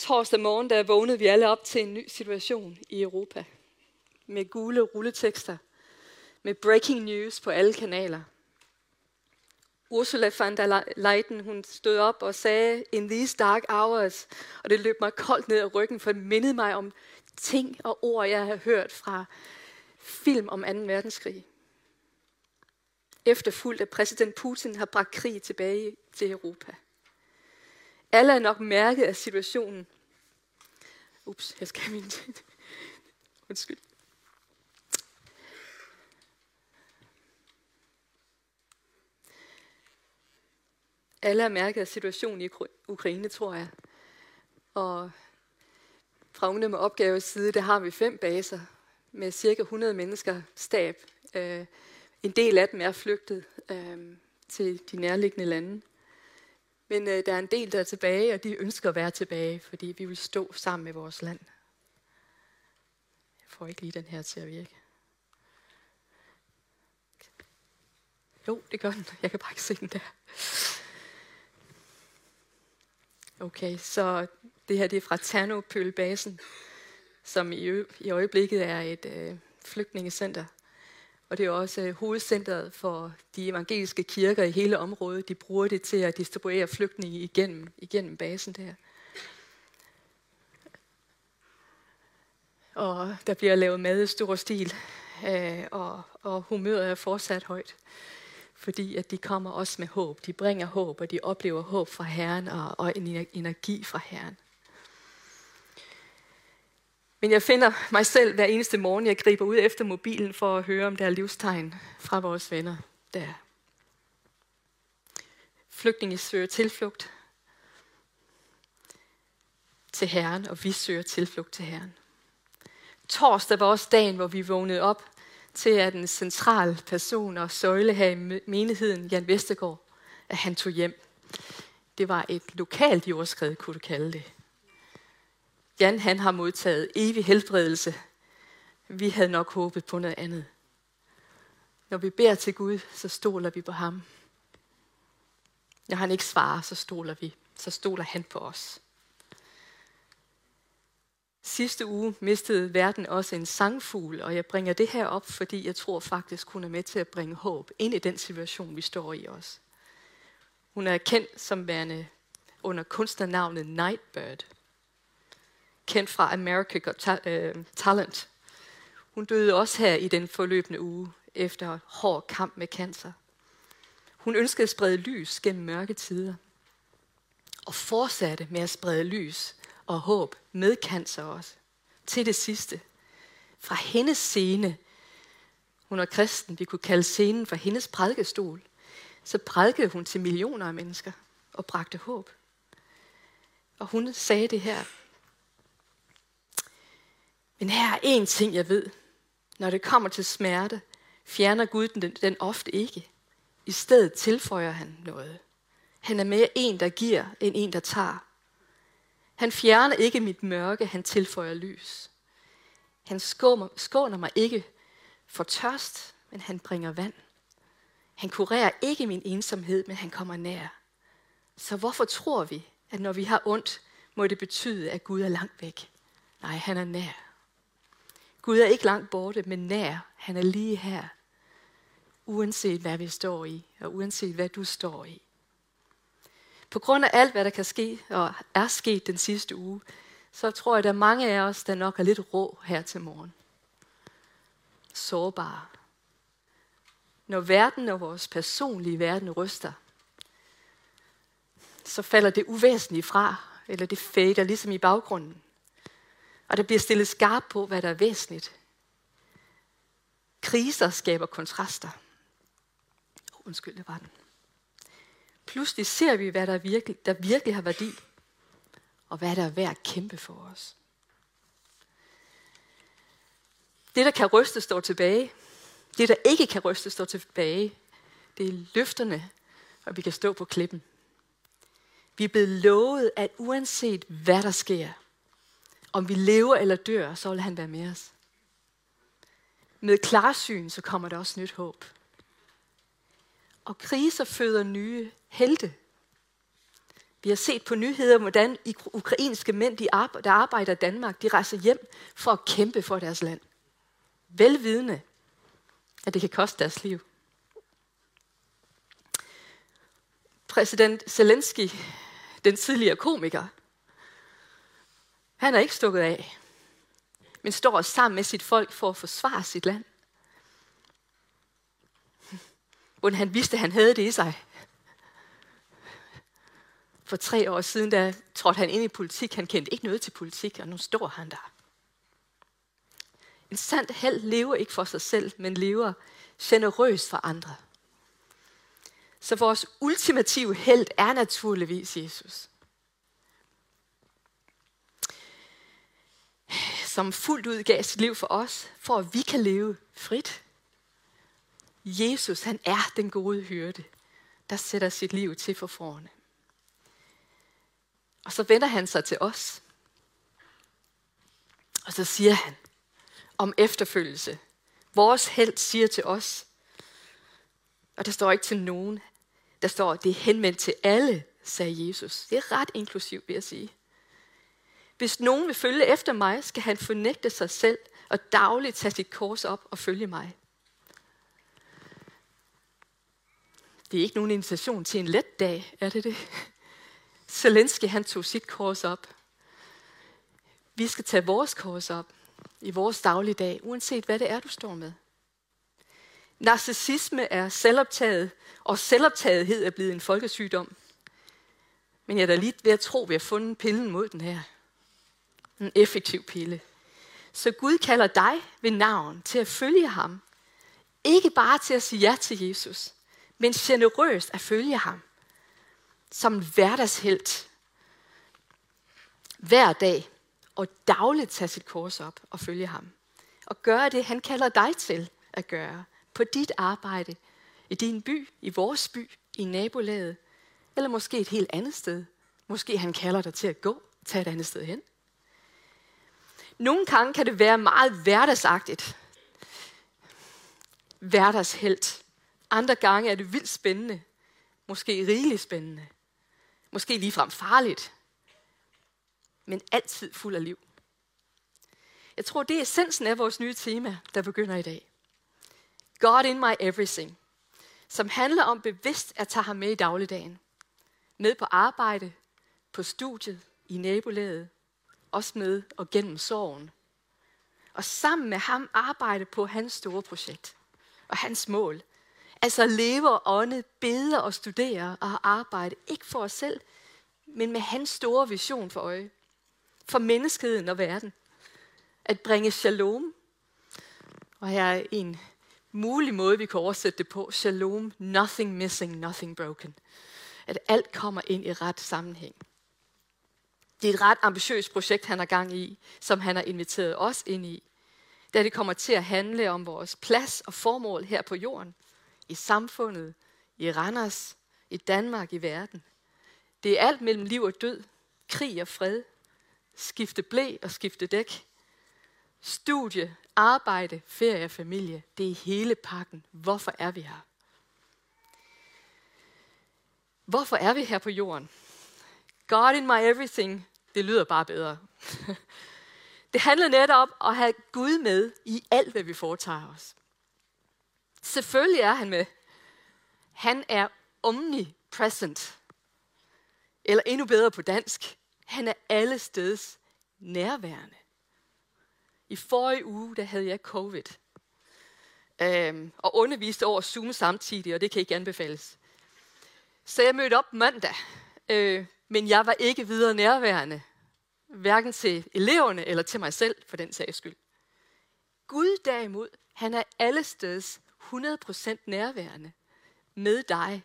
Torsdag morgen, der vågnede vi alle op til en ny situation i Europa. Med gule rulletekster. Med breaking news på alle kanaler. Ursula von der Leyen, hun stod op og sagde, in these dark hours, og det løb mig koldt ned ad ryggen, for det mindede mig om ting og ord, jeg havde hørt fra film om 2. verdenskrig. Efterfulgt af præsident Putin har bragt krig tilbage til Europa. Alle er nok mærket af situationen. Ups, jeg skal have min... Undskyld. Alle er mærket af situationen i Ukraine, tror jeg. Og fra Ungdom med Opgaves side, der har vi fem baser med cirka 100 mennesker stab. Øh, en del af dem er flygtet øh, til de nærliggende lande. Men øh, der er en del, der er tilbage, og de ønsker at være tilbage, fordi vi vil stå sammen med vores land. Jeg får ikke lige den her til at virke. Jo, det gør den. Jeg kan bare ikke se den der. Okay, så det her det er fra Ternopølbasen, som i, i øjeblikket er et øh, flygtningecenter. Og det er også øh, hovedcentret for de evangeliske kirker i hele området. De bruger det til at distribuere flygtninge igennem, igennem basen der. Og der bliver lavet mad i stor stil, øh, og, og humøret er fortsat højt fordi at de kommer også med håb. De bringer håb, og de oplever håb fra Herren og, og en energi fra Herren. Men jeg finder mig selv hver eneste morgen, jeg griber ud efter mobilen for at høre, om der er livstegn fra vores venner der. Flygtninge søger tilflugt til Herren, og vi søger tilflugt til Herren. Torsdag var også dagen, hvor vi vågnede op til, at en central person og søjle her i menigheden, Jan Vestergaard, at han tog hjem. Det var et lokalt jordskred, kunne du kalde det. Jan han har modtaget evig helbredelse. Vi havde nok håbet på noget andet. Når vi beder til Gud, så stoler vi på ham. Når han ikke svarer, så stoler vi. Så stoler han på os. Sidste uge mistede verden også en sangfugl, og jeg bringer det her op, fordi jeg tror faktisk, hun er med til at bringe håb ind i den situation, vi står i også. Hun er kendt som værende under kunstnernavnet Nightbird. Kendt fra America Got øh, Talent. Hun døde også her i den forløbende uge efter hård kamp med cancer. Hun ønskede at sprede lys gennem mørke tider. Og fortsatte med at sprede lys og håb med cancer også. Til det sidste. Fra hendes scene, hun er kristen, vi kunne kalde scenen for hendes prædikestol, så prædikede hun til millioner af mennesker og bragte håb. Og hun sagde det her. Men her er en ting, jeg ved. Når det kommer til smerte, fjerner Gud den, den ofte ikke. I stedet tilføjer han noget. Han er mere en, der giver, end en, der tager. Han fjerner ikke mit mørke, han tilføjer lys. Han skåner mig ikke for tørst, men han bringer vand. Han kurerer ikke min ensomhed, men han kommer nær. Så hvorfor tror vi, at når vi har ondt, må det betyde, at Gud er langt væk? Nej, han er nær. Gud er ikke langt borte, men nær. Han er lige her. Uanset hvad vi står i, og uanset hvad du står i. På grund af alt, hvad der kan ske og er sket den sidste uge, så tror jeg, at der er mange af os, der nok er lidt rå her til morgen. Sårbare. Når verden og vores personlige verden ryster, så falder det uvæsentligt fra, eller det fader ligesom i baggrunden. Og der bliver stillet skarpt på, hvad der er væsentligt. Kriser skaber kontraster. Undskyld, det var den. Pludselig ser vi, hvad der virkelig, der virkelig har værdi, og hvad der er værd at kæmpe for os. Det, der kan ryste, står tilbage. Det, der ikke kan ryste, står tilbage. Det er løfterne, og vi kan stå på klippen. Vi er blevet lovet, at uanset hvad der sker, om vi lever eller dør, så vil han være med os. Med klarsyn, så kommer der også nyt håb. Og kriser føder nye helte. Vi har set på nyheder, hvordan ukrainske mænd, der arbejder i Danmark, de rejser hjem for at kæmpe for deres land. Velvidende, at det kan koste deres liv. Præsident Zelensky, den tidligere komiker, han er ikke stukket af, men står sammen med sit folk for at forsvare sit land. Hvordan han vidste, at han havde det i sig. For tre år siden, der trådte han ind i politik. Han kendte ikke noget til politik, og nu står han der. En sand held lever ikke for sig selv, men lever generøst for andre. Så vores ultimative held er naturligvis Jesus. Som fuldt ud gav sit liv for os, for at vi kan leve frit. Jesus, han er den gode hyrde, der sætter sit liv til for forne. Og så vender han sig til os. Og så siger han om efterfølgelse. Vores held siger til os, og der står ikke til nogen, der står, det er henvendt til alle, sagde Jesus. Det er ret inklusivt, vil jeg sige. Hvis nogen vil følge efter mig, skal han fornægte sig selv og dagligt tage sit kors op og følge mig. Det er ikke nogen invitation til en let dag, er det det? Zelensky, han tog sit kors op. Vi skal tage vores kors op i vores dagligdag, uanset hvad det er, du står med. Narcissisme er selvoptaget, og selvoptagethed er blevet en folkesygdom. Men jeg er da lige ved at tro, at vi har fundet pillen mod den her. En effektiv pille. Så Gud kalder dig ved navn til at følge ham. Ikke bare til at sige ja til Jesus, men generøst at følge ham. Som en hverdagshelt. Hver dag og dagligt tage sit kors op og følge ham. Og gøre det, han kalder dig til at gøre. På dit arbejde, i din by, i vores by, i nabolaget, eller måske et helt andet sted. Måske han kalder dig til at gå, tage et andet sted hen. Nogle gange kan det være meget hverdagsagtigt. Hverdagshelt. Andre gange er det vildt spændende. Måske rigeligt spændende. Måske ligefrem farligt. Men altid fuld af liv. Jeg tror, det er essensen af vores nye tema, der begynder i dag. God in my everything som handler om bevidst at tage ham med i dagligdagen. Med på arbejde, på studiet, i nabolaget, også med og gennem sorgen. Og sammen med ham arbejde på hans store projekt og hans mål. Altså leve og ånde, bede og studere og arbejde, ikke for os selv, men med hans store vision for øje. For menneskeheden og verden. At bringe shalom. Og her er en mulig måde, vi kan oversætte det på. Shalom, nothing missing, nothing broken. At alt kommer ind i ret sammenhæng. Det er et ret ambitiøst projekt, han har gang i, som han har inviteret os ind i. Da det kommer til at handle om vores plads og formål her på jorden, i samfundet, i Randers, i Danmark, i verden. Det er alt mellem liv og død, krig og fred, skifte blæ og skifte dæk, studie, arbejde, ferie og familie. Det er hele pakken. Hvorfor er vi her? Hvorfor er vi her på jorden? God in my everything, det lyder bare bedre. Det handler netop om at have Gud med i alt, hvad vi foretager os. Selvfølgelig er han med. Han er omnipresent. Eller endnu bedre på dansk. Han er alle steds nærværende. I forrige uge, der havde jeg covid. Øhm, og underviste over Zoom samtidig, og det kan ikke anbefales. Så jeg mødte op mandag, øh, men jeg var ikke videre nærværende. Hverken til eleverne eller til mig selv, for den sags skyld. Gud derimod, han er allesteds 100% nærværende med dig,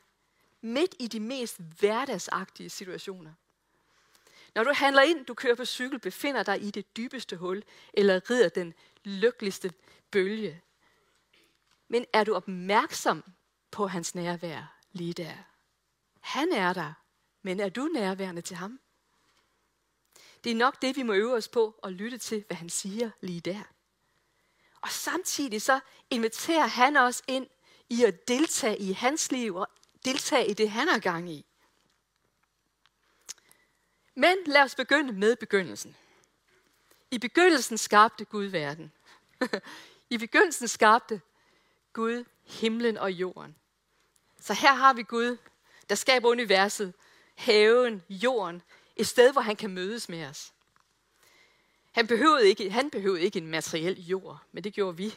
midt i de mest hverdagsagtige situationer. Når du handler ind, du kører på cykel, befinder dig i det dybeste hul, eller rider den lykkeligste bølge. Men er du opmærksom på hans nærvær lige der? Han er der, men er du nærværende til ham? Det er nok det, vi må øve os på at lytte til, hvad han siger lige der. Og samtidig så inviterer han os ind i at deltage i hans liv og deltage i det, han har gang i. Men lad os begynde med begyndelsen. I begyndelsen skabte Gud verden. I begyndelsen skabte Gud himlen og jorden. Så her har vi Gud, der skaber universet, haven, jorden, et sted, hvor han kan mødes med os. Han behøvede ikke, han behøvede ikke en materiel jord, men det gjorde vi,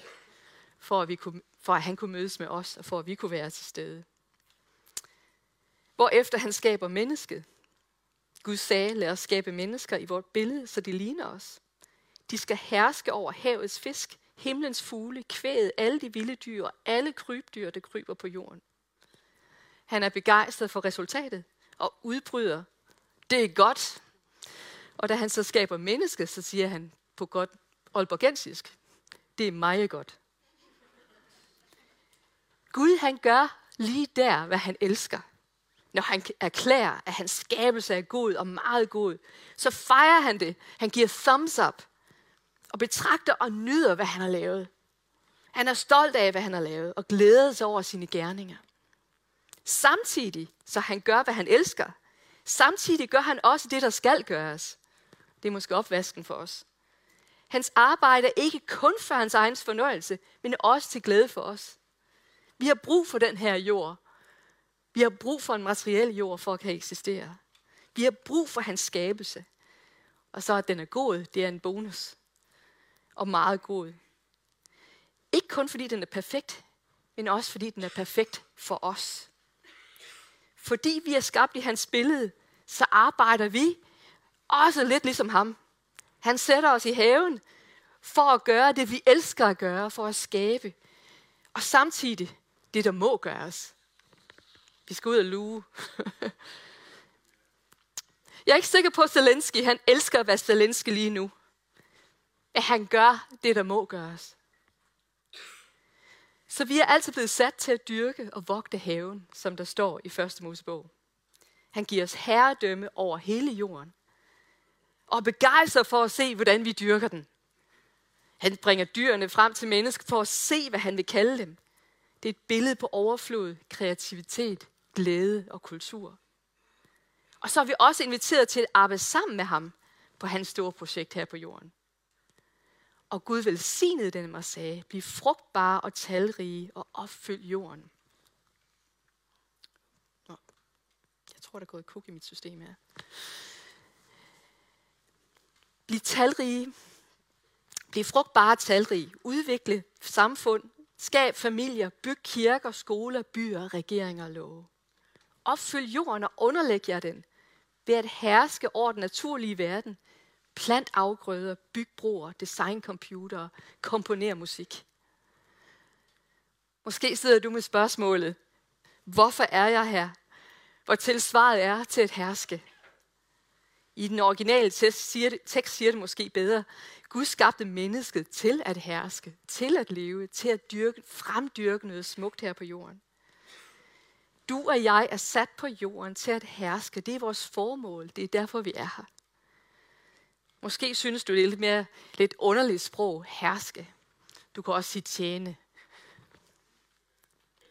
for at, vi kunne, for at han kunne mødes med os, og for at vi kunne være til stede. Hvorefter han skaber mennesket. Gud sagde, lad os skabe mennesker i vort billede, så de ligner os. De skal herske over havets fisk, himlens fugle, kvæget, alle de vilde dyr og alle krybdyr, der kryber på jorden. Han er begejstret for resultatet og udbryder, det er godt. Og da han så skaber mennesket, så siger han på godt olborgensisk, det er meget godt. Gud han gør lige der, hvad han elsker. Når han erklærer, at hans skabelse er god og meget god, så fejrer han det. Han giver thumbs up og betragter og nyder, hvad han har lavet. Han er stolt af, hvad han har lavet, og glæder sig over sine gerninger. Samtidig, så han gør, hvad han elsker, samtidig gør han også det, der skal gøres. Det er måske opvasken for os. Hans arbejde er ikke kun for hans egen fornøjelse, men også til glæde for os. Vi har brug for den her jord. Vi har brug for en materiel jord for at kan eksistere. Vi har brug for hans skabelse. Og så at den er god, det er en bonus. Og meget god. Ikke kun fordi den er perfekt, men også fordi den er perfekt for os. Fordi vi er skabt i hans billede, så arbejder vi også lidt ligesom ham. Han sætter os i haven for at gøre det, vi elsker at gøre, for at skabe. Og samtidig det, der må gøres. Vi skal ud og luge. Jeg er ikke sikker på, at Zelensky han elsker at være Zelensky lige nu. At han gør det, der må gøres. Så vi er altid blevet sat til at dyrke og vogte haven, som der står i første Mosebog. Han giver os herredømme over hele jorden. Og begejstret for at se, hvordan vi dyrker den. Han bringer dyrene frem til mennesket for at se, hvad han vil kalde dem. Det er et billede på overflod, kreativitet, glæde og kultur. Og så er vi også inviteret til at arbejde sammen med ham på hans store projekt her på jorden. Og Gud velsignede dem og sagde, bliv frugtbare og talrige og opfyld jorden. Nå, jeg tror, der er gået kuk i mit system her. Bliv talrige. Bliv frugtbare og talrige. Udvikle samfund. Skab familier. Byg kirker, skoler, byer, regeringer og love. Opfyld jorden og underlæg jer den ved at herske over den naturlige verden Plant afgrøder, byg broer, design computer, komponer musik. Måske sidder du med spørgsmålet, hvorfor er jeg her? Hvor tilsvaret er til at herske. I den originale tekst siger, det, tekst siger det måske bedre. Gud skabte mennesket til at herske, til at leve, til at dyrke, fremdyrke noget smukt her på jorden. Du og jeg er sat på jorden til at herske. Det er vores formål. Det er derfor, vi er her. Måske synes du, det er lidt mere lidt underligt sprog, herske. Du kan også sige tjene.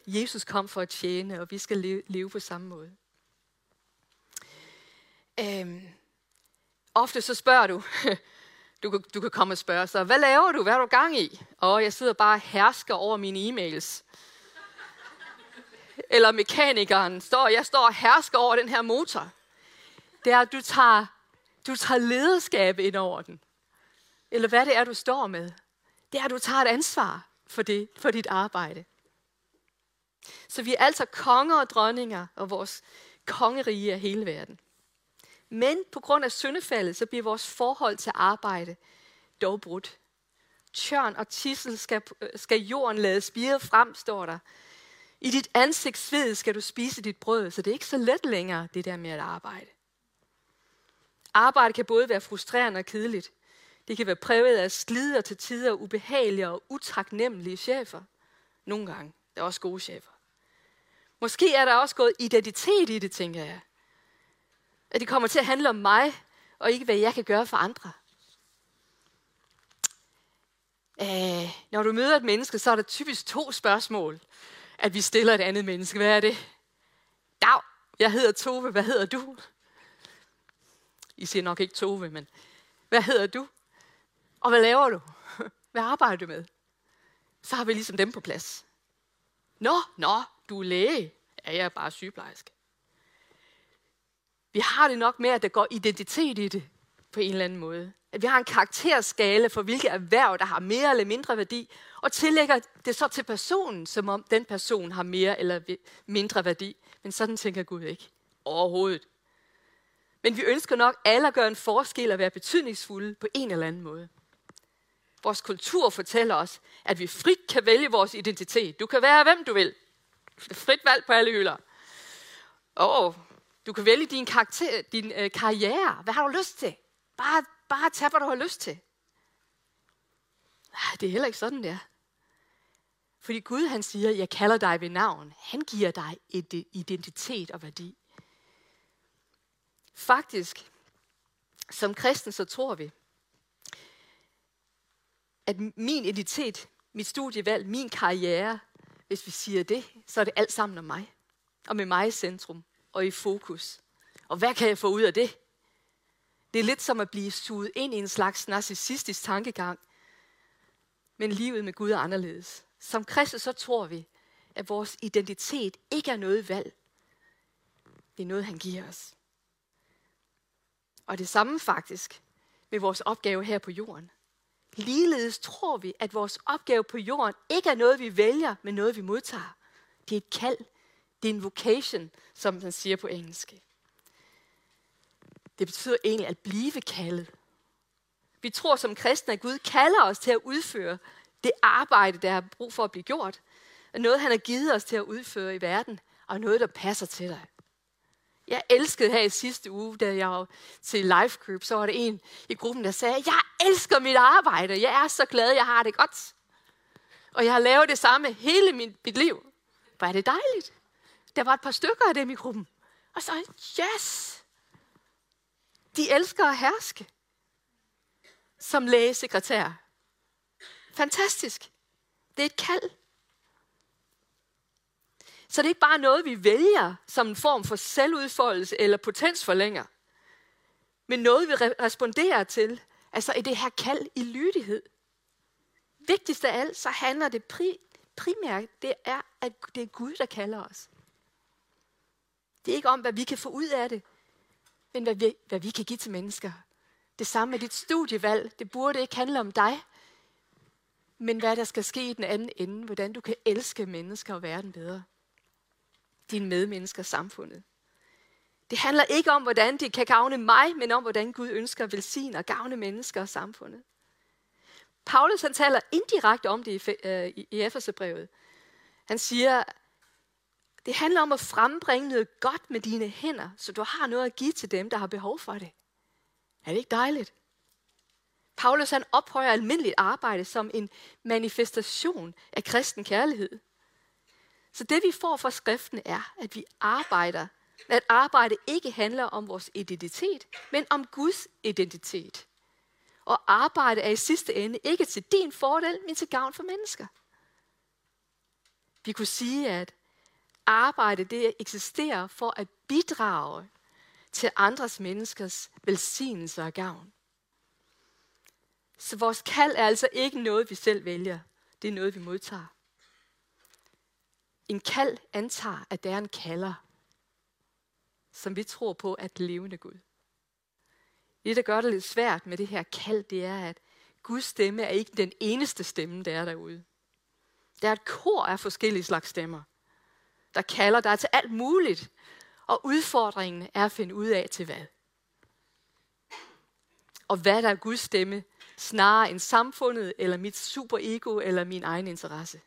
Jesus kom for at tjene, og vi skal leve, leve på samme måde. Øhm, ofte så spørger du, du kan, du kan komme og spørge så, hvad laver du? Hvad er du gang i? Og jeg sidder bare og hersker over mine e-mails. Eller mekanikeren står, jeg står og hersker over den her motor. Det er, at du tager du tager lederskab ind over den. Eller hvad det er, du står med. Det er, at du tager et ansvar for, det, for dit arbejde. Så vi er altså konger og dronninger, og vores kongerige er hele verden. Men på grund af syndefaldet, så bliver vores forhold til arbejde dog brudt. Tjørn og tissel skal, skal jorden lade spire frem, står der. I dit ansigtsved skal du spise dit brød, så det er ikke så let længere, det der med at arbejde. Arbejde kan både være frustrerende og kedeligt. Det kan være præget af slider til tider ubehagelige og utaknemmelige chefer. Nogle gange. Der er også gode chefer. Måske er der også gået identitet i det, tænker jeg. At det kommer til at handle om mig, og ikke hvad jeg kan gøre for andre. Æh, når du møder et menneske, så er der typisk to spørgsmål, at vi stiller et andet menneske. Hvad er det? Dag, jeg hedder Tove, hvad hedder du? I siger nok ikke Tove, men hvad hedder du? Og hvad laver du? Hvad arbejder du med? Så har vi ligesom dem på plads. Nå, nå, du er læge. Ja, jeg er bare sygeplejerske. Vi har det nok med, at der går identitet i det på en eller anden måde. At vi har en karakterskala for, hvilke erhverv, der har mere eller mindre værdi, og tillægger det så til personen, som om den person har mere eller mindre værdi. Men sådan tænker Gud ikke. Overhovedet. Men vi ønsker nok alle at gøre en forskel og være betydningsfulde på en eller anden måde. Vores kultur fortæller os, at vi frit kan vælge vores identitet. Du kan være hvem du vil. Frit valg på alle hylder. Og du kan vælge din, karakter, din øh, karriere. Hvad har du lyst til? Bare, bare tag, hvad du har lyst til. Ah, det er heller ikke sådan, det er. Fordi Gud han siger, jeg kalder dig ved navn. Han giver dig et identitet og værdi. Faktisk, som kristen, så tror vi, at min identitet, mit studievalg, min karriere, hvis vi siger det, så er det alt sammen om mig. Og med mig i centrum og i fokus. Og hvad kan jeg få ud af det? Det er lidt som at blive suget ind i en slags narcissistisk tankegang. Men livet med Gud er anderledes. Som kristne så tror vi, at vores identitet ikke er noget valg. Det er noget, han giver os. Og det samme faktisk med vores opgave her på jorden. Ligeledes tror vi, at vores opgave på jorden ikke er noget, vi vælger, men noget, vi modtager. Det er et kald. Det er en vocation, som man siger på engelsk. Det betyder egentlig at blive kaldet. Vi tror som kristne, at Gud kalder os til at udføre det arbejde, der er brug for at blive gjort. Noget, han har givet os til at udføre i verden, og noget, der passer til dig. Jeg elskede her i sidste uge, da jeg var til life group, så var der en i gruppen, der sagde, jeg elsker mit arbejde, jeg er så glad, jeg har det godt. Og jeg har lavet det samme hele mit, mit liv. Hvor er det dejligt. Der var et par stykker af dem i gruppen. Og så, yes! De elsker at herske. Som lægesekretær. Fantastisk. Det er et kald. Så det er ikke bare noget, vi vælger som en form for selvudfoldelse eller potensforlænger, men noget, vi responderer til, altså i det her kald i lydighed. Vigtigst af alt, så handler det pri, primært, det er, at det er Gud, der kalder os. Det er ikke om, hvad vi kan få ud af det, men hvad vi, hvad vi kan give til mennesker. Det samme med dit studievalg. Det burde ikke handle om dig, men hvad der skal ske i den anden ende. Hvordan du kan elske mennesker og verden bedre dine medmennesker samfundet. Det handler ikke om, hvordan det kan gavne mig, men om, hvordan Gud ønsker at velsigne og gavne mennesker og samfundet. Paulus han taler indirekte om det øh, i, i Efeserbrevet. Han siger, det handler om at frembringe noget godt med dine hænder, så du har noget at give til dem, der har behov for det. Er det ikke dejligt? Paulus han ophøjer almindeligt arbejde som en manifestation af kristen kærlighed. Så det vi får fra skriften er, at vi arbejder. At arbejde ikke handler om vores identitet, men om Guds identitet. Og arbejde er i sidste ende ikke til din fordel, men til gavn for mennesker. Vi kunne sige, at arbejde det eksisterer for at bidrage til andres menneskers velsignelse og gavn. Så vores kald er altså ikke noget, vi selv vælger. Det er noget, vi modtager. En kald antager, at der er en kalder, som vi tror på at levende Gud. Det, der gør det lidt svært med det her kald, det er, at Guds stemme er ikke den eneste stemme, der er derude. Der er et kor af forskellige slags stemmer, der kalder dig til alt muligt, og udfordringen er at finde ud af til hvad. Og hvad der er Guds stemme, snarere end samfundet, eller mit superego, eller min egen interesse.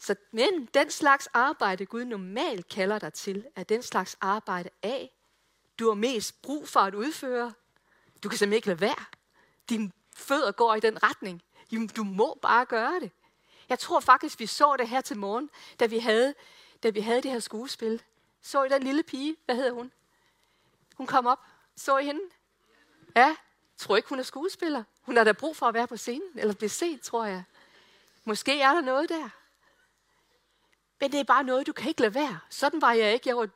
Så, men den slags arbejde, Gud normalt kalder dig til, er den slags arbejde af, du har mest brug for at udføre. Du kan simpelthen ikke lade være. Dine fødder går i den retning. Du må bare gøre det. Jeg tror faktisk, vi så det her til morgen, da vi havde, da vi havde det her skuespil. Så I den lille pige? Hvad hedder hun? Hun kom op. Så I hende? Ja. Tror ikke, hun er skuespiller. Hun har da brug for at være på scenen, eller blive set, tror jeg. Måske er der noget der. Men det er bare noget, du kan ikke lade være. Sådan var jeg ikke. Jeg var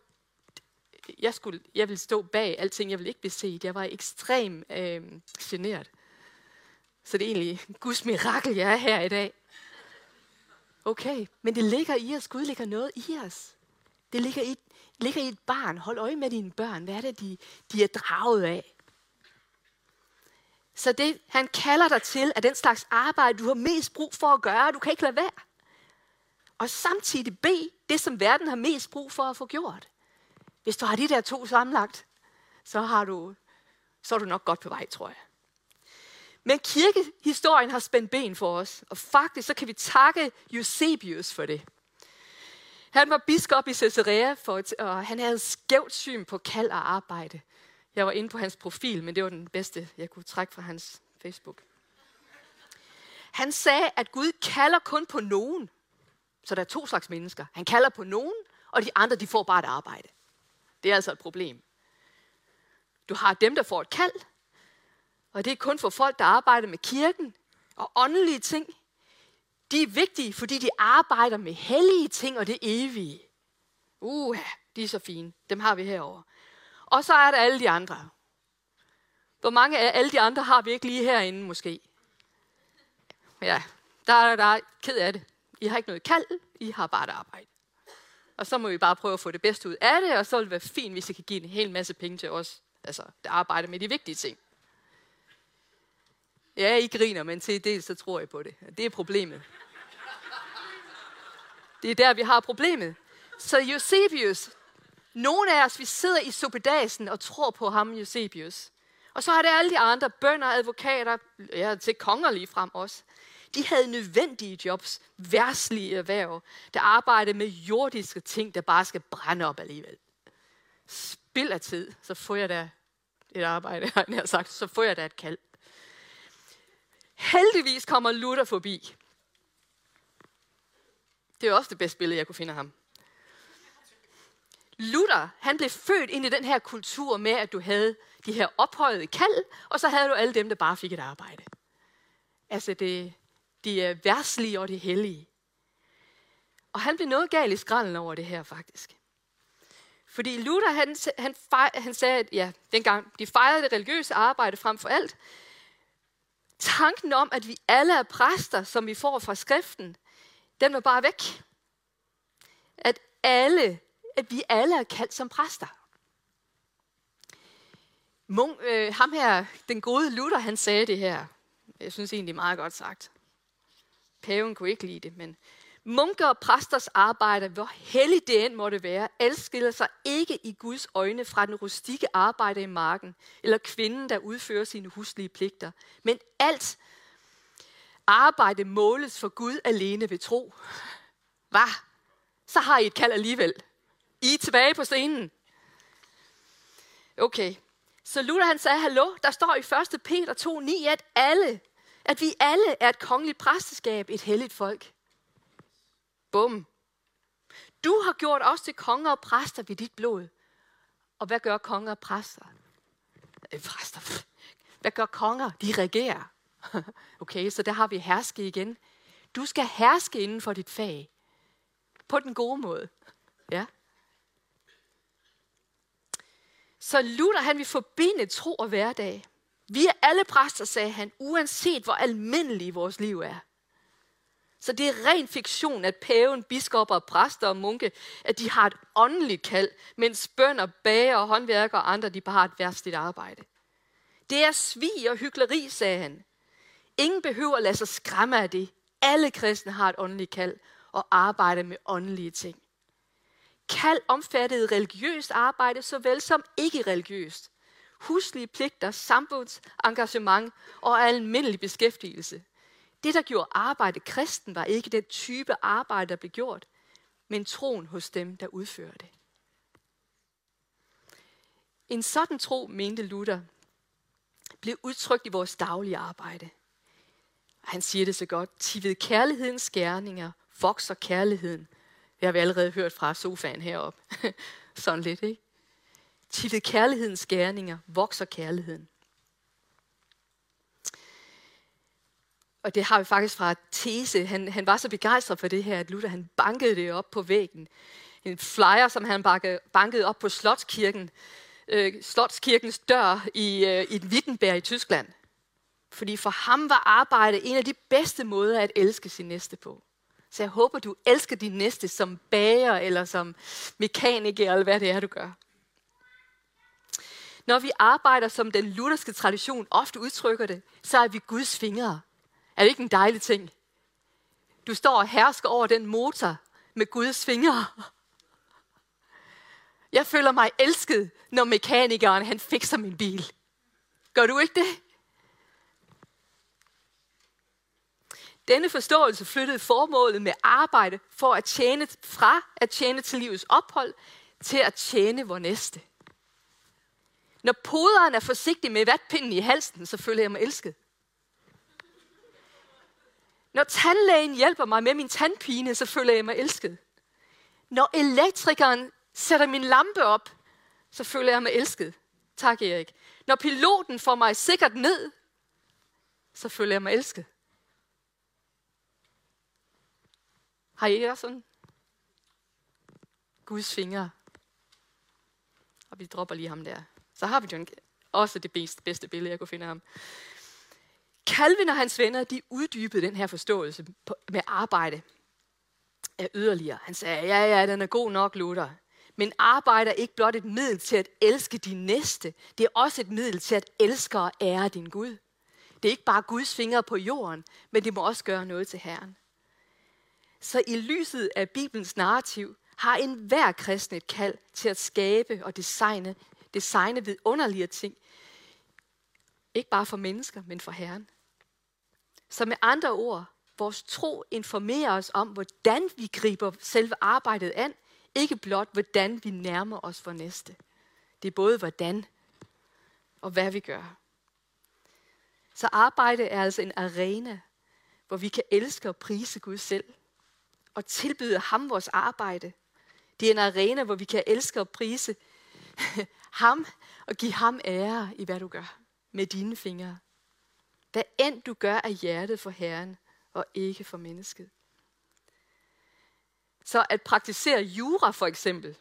jeg, skulle, jeg ville stå bag alting, jeg ville ikke blive set. Jeg var ekstremt øh, generet. Så det er egentlig Guds mirakel, jeg er her i dag. Okay, men det ligger i os. Gud ligger noget i os. Det ligger i, ligger i et barn. Hold øje med dine børn. Hvad er det, de, de er draget af? Så det, han kalder dig til, er den slags arbejde, du har mest brug for at gøre. Du kan ikke lade være. Og samtidig bede det, som verden har mest brug for at få gjort. Hvis du har de der to sammenlagt, så, har du, så er du nok godt på vej, tror jeg. Men kirkehistorien har spændt ben for os, og faktisk så kan vi takke Eusebius for det. Han var biskop i Caesarea, for et, og han havde skævt syn på kald og arbejde. Jeg var inde på hans profil, men det var den bedste, jeg kunne trække fra hans Facebook. Han sagde, at Gud kalder kun på nogen. Så der er to slags mennesker. Han kalder på nogen, og de andre de får bare et arbejde. Det er altså et problem. Du har dem, der får et kald, og det er kun for folk, der arbejder med kirken og åndelige ting. De er vigtige, fordi de arbejder med hellige ting og det evige. Uh, de er så fine. Dem har vi herover. Og så er der alle de andre. Hvor mange af alle de andre har vi ikke lige herinde måske? Ja, der er der ked af det. I har ikke noget kald, I har bare et arbejde. Og så må vi bare prøve at få det bedste ud af det, og så vil det være fint, hvis I kan give en hel masse penge til os, altså der arbejder med de vigtige ting. Ja, I griner, men til dels så tror jeg på det. Det er problemet. Det er der, vi har problemet. Så Eusebius, nogle af os, vi sidder i suppedasen og tror på ham, Eusebius. Og så har det alle de andre, bønder, advokater, ja, til konger lige frem også. De havde nødvendige jobs, værslige erhverv, der arbejdede med jordiske ting, der bare skal brænde op alligevel. Spild af tid, så får jeg da et arbejde, har jeg sagt, så får jeg da et kald. Heldigvis kommer Luther forbi. Det er også det bedste billede, jeg kunne finde af ham. Luther, han blev født ind i den her kultur med, at du havde de her ophøjede kald, og så havde du alle dem, der bare fik et arbejde. Altså det, de øh, værtslige værslige og de hellige. Og han blev noget galt i skralden over det her faktisk. Fordi Luther, han, han, fej, han sagde, at ja, dengang de fejrede det religiøse arbejde frem for alt, tanken om, at vi alle er præster, som vi får fra skriften, den var bare væk. At alle, at vi alle er kaldt som præster. Mung, øh, ham her, den gode Luther, han sagde det her. Jeg synes egentlig meget godt sagt. Paven kunne ikke lide det, men munker og præsters arbejde, hvor hellig det end måtte være, adskiller sig ikke i Guds øjne fra den rustikke arbejde i marken, eller kvinden, der udfører sine huslige pligter. Men alt arbejde måles for Gud alene ved tro. Hvad? Så har I et kald alligevel. I er tilbage på scenen. Okay. Så Luther han sagde, hallo, der står i 1. Peter 2.9, at alle at vi alle er et kongeligt præsteskab, et helligt folk. Bum. Du har gjort os til konger og præster ved dit blod. Og hvad gør konger og præster? Øh, præster. Hvad gør konger? De regerer. Okay, så der har vi herske igen. Du skal herske inden for dit fag. På den gode måde. Ja. Så Luther, han vil forbinde tro og hverdag. Vi er alle præster, sagde han, uanset hvor almindelige vores liv er. Så det er ren fiktion, at paven, biskopper, præster og munke, at de har et åndeligt kald, mens bønder, bager, håndværkere og andre, de bare har et værstligt arbejde. Det er svig og hykleri, sagde han. Ingen behøver at lade sig skræmme af det. Alle kristne har et åndeligt kald og arbejder med åndelige ting. Kald omfattede religiøst arbejde såvel som ikke religiøst huslige pligter, samfundsengagement og almindelig beskæftigelse. Det, der gjorde arbejde kristen, var ikke den type arbejde, der blev gjort, men troen hos dem, der udførte det. En sådan tro, mente Luther, blev udtrykt i vores daglige arbejde. Han siger det så godt. Til ved kærlighedens gerninger vokser kærligheden. Det har vi allerede hørt fra sofaen heroppe. Sådan lidt, ikke? Til ved kærlighedens gerninger vokser kærligheden. Og det har vi faktisk fra Tese. Han, han var så begejstret for det her, at Luther han bankede det op på væggen. en flyer, som han bankede op på Slotskirken, øh, Slotskirkens dør i, øh, i Wittenberg i Tyskland. Fordi for ham var arbejde en af de bedste måder at elske sin næste på. Så jeg håber, du elsker din næste som bager, eller som mekaniker, eller hvad det er, du gør. Når vi arbejder, som den lutherske tradition ofte udtrykker det, så er vi Guds fingre. Er det ikke en dejlig ting? Du står og hersker over den motor med Guds fingre. Jeg føler mig elsket, når mekanikeren han fikser min bil. Gør du ikke det? Denne forståelse flyttede formålet med arbejde for at tjene fra at tjene til livets ophold til at tjene vor næste. Når poderen er forsigtig med vatpinden i halsen, så føler jeg mig elsket. Når tandlægen hjælper mig med min tandpine, så føler jeg mig elsket. Når elektrikeren sætter min lampe op, så føler jeg mig elsket. Tak, Erik. Når piloten får mig sikkert ned, så føler jeg mig elsket. Har I også sådan? Guds fingre. Og vi dropper lige ham der. Så har vi jo også det bedste, bedste billede, jeg kunne finde af ham. Calvin og hans venner, de uddybede den her forståelse med arbejde er yderligere. Han sagde, ja, ja, den er god nok, Luther. Men arbejde er ikke blot et middel til at elske din næste. Det er også et middel til at elske og ære din Gud. Det er ikke bare Guds fingre på jorden, men det må også gøre noget til Herren. Så i lyset af Bibelens narrativ har enhver kristen et kald til at skabe og designe, designe vidunderlige ting. Ikke bare for mennesker, men for Herren. Så med andre ord, vores tro informerer os om, hvordan vi griber selve arbejdet an, ikke blot hvordan vi nærmer os for næste. Det er både hvordan og hvad vi gør. Så arbejde er altså en arena, hvor vi kan elske og prise Gud selv og tilbyde ham vores arbejde. Det er en arena, hvor vi kan elske og prise ham og give ham ære i, hvad du gør med dine fingre. Hvad end du gør af hjertet for Herren og ikke for mennesket. Så at praktisere jura for eksempel,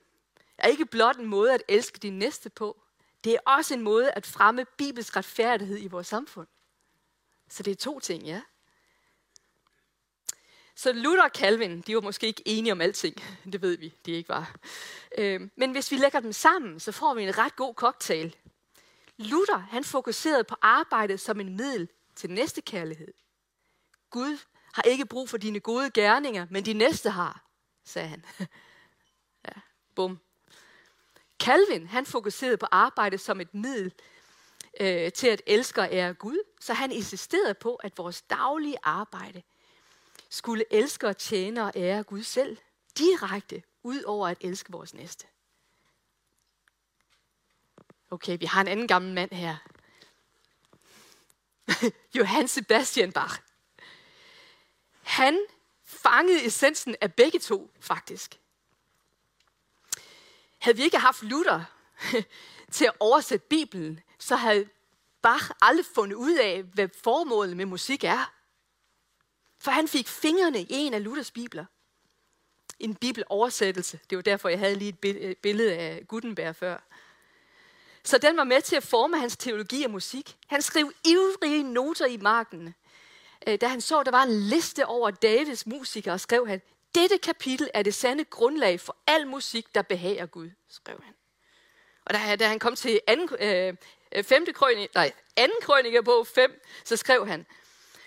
er ikke blot en måde at elske din næste på. Det er også en måde at fremme bibelsk retfærdighed i vores samfund. Så det er to ting, ja. Så Luther og Calvin, de var måske ikke enige om alting. Det ved vi, de ikke var. Øhm, men hvis vi lægger dem sammen, så får vi en ret god cocktail. Luther, han fokuserede på arbejdet som en middel til næste kærlighed. Gud har ikke brug for dine gode gerninger, men de næste har, sagde han. ja, bum. Calvin, han fokuserede på arbejdet som et middel øh, til at elske og ære Gud, så han insisterede på, at vores daglige arbejde skulle elske og tjene og ære Gud selv, direkte ud over at elske vores næste. Okay, vi har en anden gammel mand her. Johann Sebastian Bach. Han fangede essensen af begge to, faktisk. Havde vi ikke haft Luther til at oversætte Bibelen, så havde Bach aldrig fundet ud af, hvad formålet med musik er. For han fik fingrene i en af Luthers bibler. En bibeloversættelse. Det var derfor, jeg havde lige et øh, billede af Gutenberg før. Så den var med til at forme hans teologi og musik. Han skrev ivrige noter i marken. Øh, da han så, at der var en liste over Davids musikere, skrev han, dette kapitel er det sande grundlag for al musik, der behager Gud, skrev han. Og da, da han kom til anden, øh, øh femte krønik, nej, anden krønike på 5, så skrev han,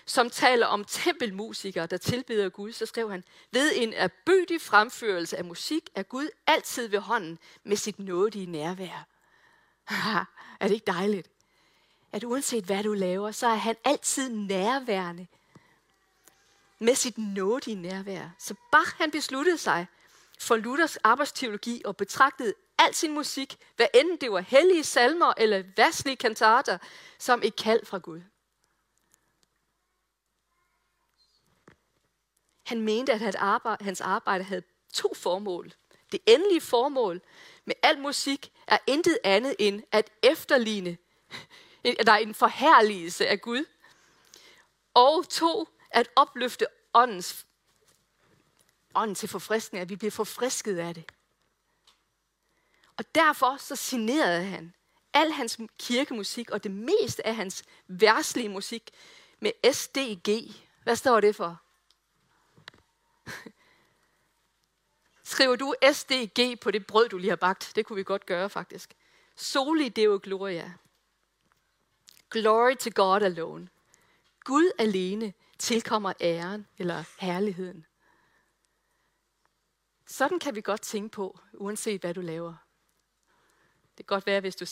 som taler om tempelmusikere, der tilbeder Gud, så skrev han, ved en erbødig fremførelse af musik er Gud altid ved hånden med sit nådige nærvær. er det ikke dejligt? At uanset hvad du laver, så er han altid nærværende med sit nådige nærvær. Så Bach han besluttede sig for Luthers arbejdsteologi og betragtede al sin musik, hvad enten det var hellige salmer eller værslige kantater, som et kald fra Gud. Han mente, at hans arbejde havde to formål. Det endelige formål med al musik er intet andet end at efterligne, der er en forherligelse af Gud. Og to, at opløfte åndens, ånden til forfriskning, at vi bliver forfrisket af det. Og derfor så signerede han al hans kirkemusik og det meste af hans værslige musik med SDG. Hvad står det for? Skriver du SDG på det brød, du lige har bagt? Det kunne vi godt gøre, faktisk. Soli Deo Gloria. Glory to God alone. Gud alene tilkommer æren eller herligheden. Sådan kan vi godt tænke på, uanset hvad du laver. Det kan godt være, hvis du...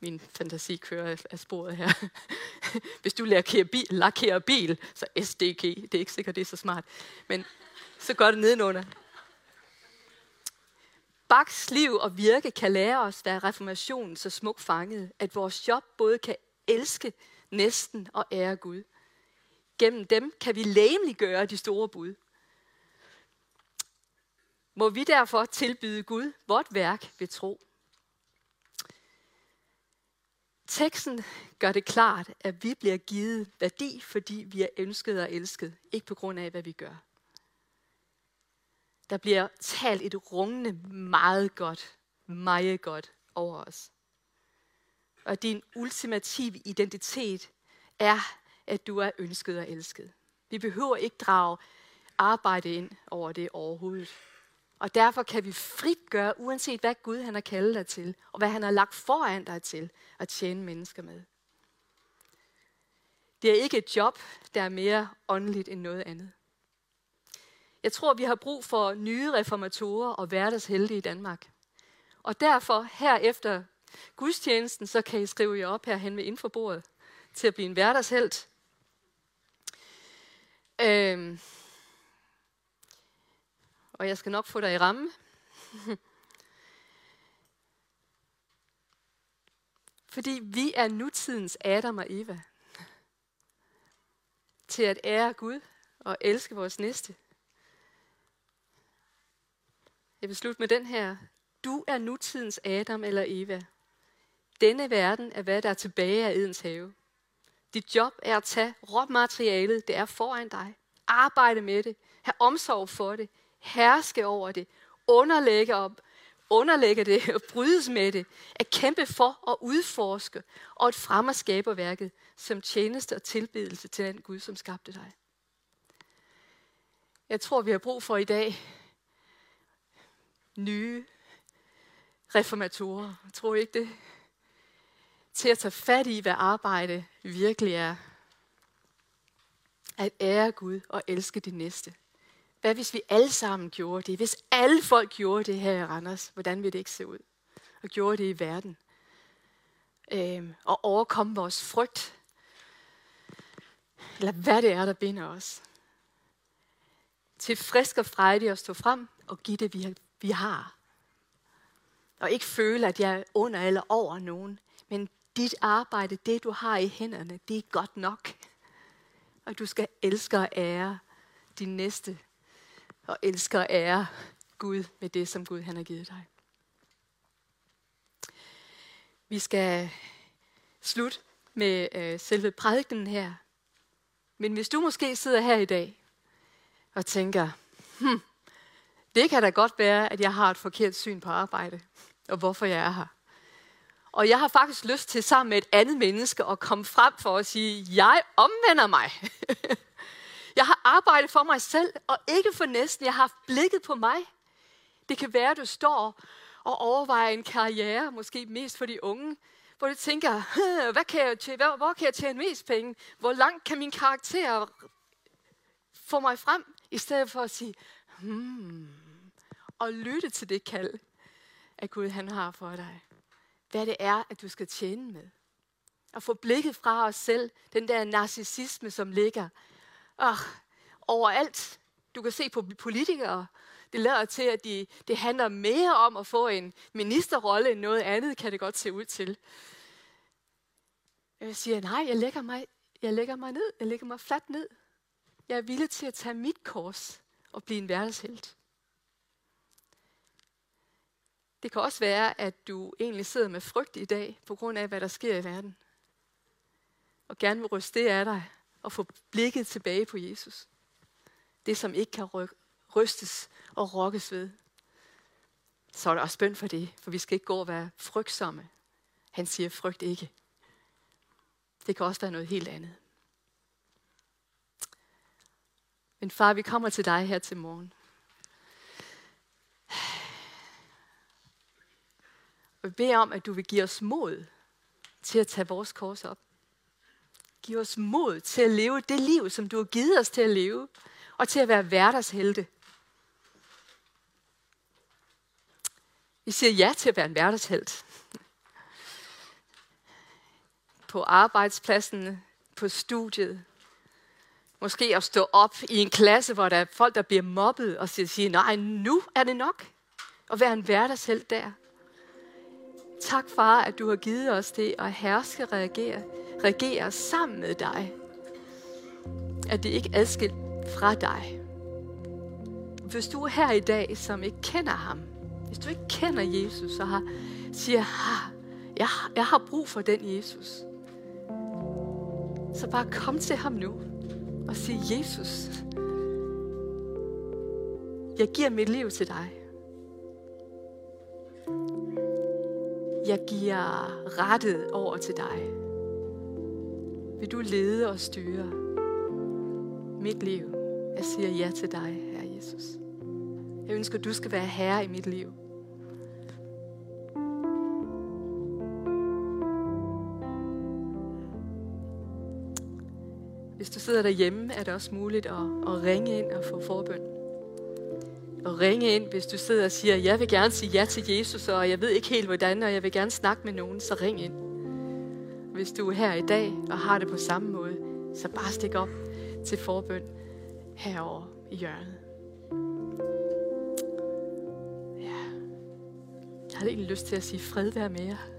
Min fantasi kører af sporet her. Hvis du lakerer bil, lakerer bil, så SDG, det er ikke sikkert, det er så smart. Men så går det nedenunder. Bachs liv og virke kan lære os, hvad reformationen så smukt fanget, at vores job både kan elske næsten og ære Gud. Gennem dem kan vi læmeliggøre de store bud. Må vi derfor tilbyde Gud vort værk ved tro. Teksten gør det klart, at vi bliver givet værdi, fordi vi er ønsket og elsket, ikke på grund af, hvad vi gør. Der bliver talt et rungende meget godt, meget godt over os. Og din ultimative identitet er, at du er ønsket og elsket. Vi behøver ikke drage arbejde ind over det overhovedet. Og derfor kan vi frit gøre, uanset hvad Gud han har kaldet dig til, og hvad han har lagt foran dig til at tjene mennesker med. Det er ikke et job, der er mere åndeligt end noget andet. Jeg tror, vi har brug for nye reformatorer og hverdagshelte i Danmark. Og derfor her efter gudstjenesten, så kan I skrive jer op herhen ved infobordet til at blive en hverdagshelt. Øhm, og jeg skal nok få dig i ramme. Fordi vi er nutidens Adam og Eva. Til at ære Gud og elske vores næste. Jeg vil slutte med den her. Du er nutidens Adam eller Eva. Denne verden er, hvad der er tilbage af Edens have. Dit job er at tage råmaterialet, det er foran dig. Arbejde med det. Have omsorg for det herske over det, underlægge, op underlægge det og brydes med det, at kæmpe for at udforske og at fremme skaberværket som tjeneste og tilbedelse til den Gud, som skabte dig. Jeg tror, vi har brug for i dag nye reformatorer. Tror I ikke det? Til at tage fat i, hvad arbejde virkelig er. At ære Gud og elske de næste. Hvad hvis vi alle sammen gjorde det? Hvis alle folk gjorde det her i Randers, hvordan ville det ikke se ud? Og gjorde det i verden. Øhm, og overkomme vores frygt. Eller hvad det er, der binder os. Til frisk og frejdig at stå frem og give det, vi, vi har. Og ikke føle, at jeg er under eller over nogen. Men dit arbejde, det du har i hænderne, det er godt nok. Og du skal elske og ære din næste og elske og ære Gud med det, som Gud han har givet dig. Vi skal slutte med øh, selve prædiken her. Men hvis du måske sidder her i dag og tænker, hmm, det kan da godt være, at jeg har et forkert syn på arbejde, og hvorfor jeg er her. Og jeg har faktisk lyst til sammen med et andet menneske at komme frem for at sige, jeg omvender mig. Jeg har arbejdet for mig selv, og ikke for næsten. Jeg har haft blikket på mig. Det kan være, at du står og overvejer en karriere, måske mest for de unge, hvor du tænker, hm, hvad kan jeg tjene, hvor, hvor kan jeg tjene mest penge? Hvor langt kan min karakter få mig frem? I stedet for at sige, hmm, og lytte til det kald, at Gud han har for dig. Hvad det er, at du skal tjene med. Og få blikket fra os selv, den der narcissisme, som ligger ah, oh, overalt. Du kan se på politikere. Det lader til, at de, det handler mere om at få en ministerrolle end noget andet, kan det godt se ud til. Jeg siger, nej, jeg lægger mig, jeg lægger mig ned. Jeg lægger mig fladt ned. Jeg er villig til at tage mit kors og blive en hverdagshelt. Det kan også være, at du egentlig sidder med frygt i dag, på grund af, hvad der sker i verden. Og gerne vil ryste det af dig, og få blikket tilbage på Jesus. Det, som ikke kan rystes og rokkes ved. så er der også bøn for det, for vi skal ikke gå og være frygtsomme. Han siger, frygt ikke. Det kan også være noget helt andet. Men far, vi kommer til dig her til morgen. Og vi beder om, at du vil give os mod til at tage vores kors op. Giv os mod til at leve det liv, som du har givet os til at leve, og til at være hverdagshelte. Vi siger ja til at være en hverdagshelt. På arbejdspladsen, på studiet. Måske at stå op i en klasse, hvor der er folk, der bliver mobbet, og siger, nej, nu er det nok. At være en hverdagshelt der. Tak, far, at du har givet os det at herske reagere, regere sammen med dig. At det ikke er adskilt fra dig. Hvis du er her i dag, som ikke kender ham, hvis du ikke kender Jesus, og har, siger, ha, jeg, jeg har brug for den Jesus, så bare kom til ham nu og sig, Jesus, jeg giver mit liv til dig. Jeg giver rettet over til dig. Vil du lede og styre mit liv? Jeg siger ja til dig, Herre Jesus. Jeg ønsker, at du skal være herre i mit liv. Hvis du sidder derhjemme, er det også muligt at, at ringe ind og få forbøn. Og ringe ind, hvis du sidder og siger, jeg vil gerne sige ja til Jesus, og jeg ved ikke helt hvordan, og jeg vil gerne snakke med nogen, så ring ind. Hvis du er her i dag og har det på samme måde, så bare stik op til forbøn herover i hjørnet. Ja. Jeg har ikke lyst til at sige fred være med jer.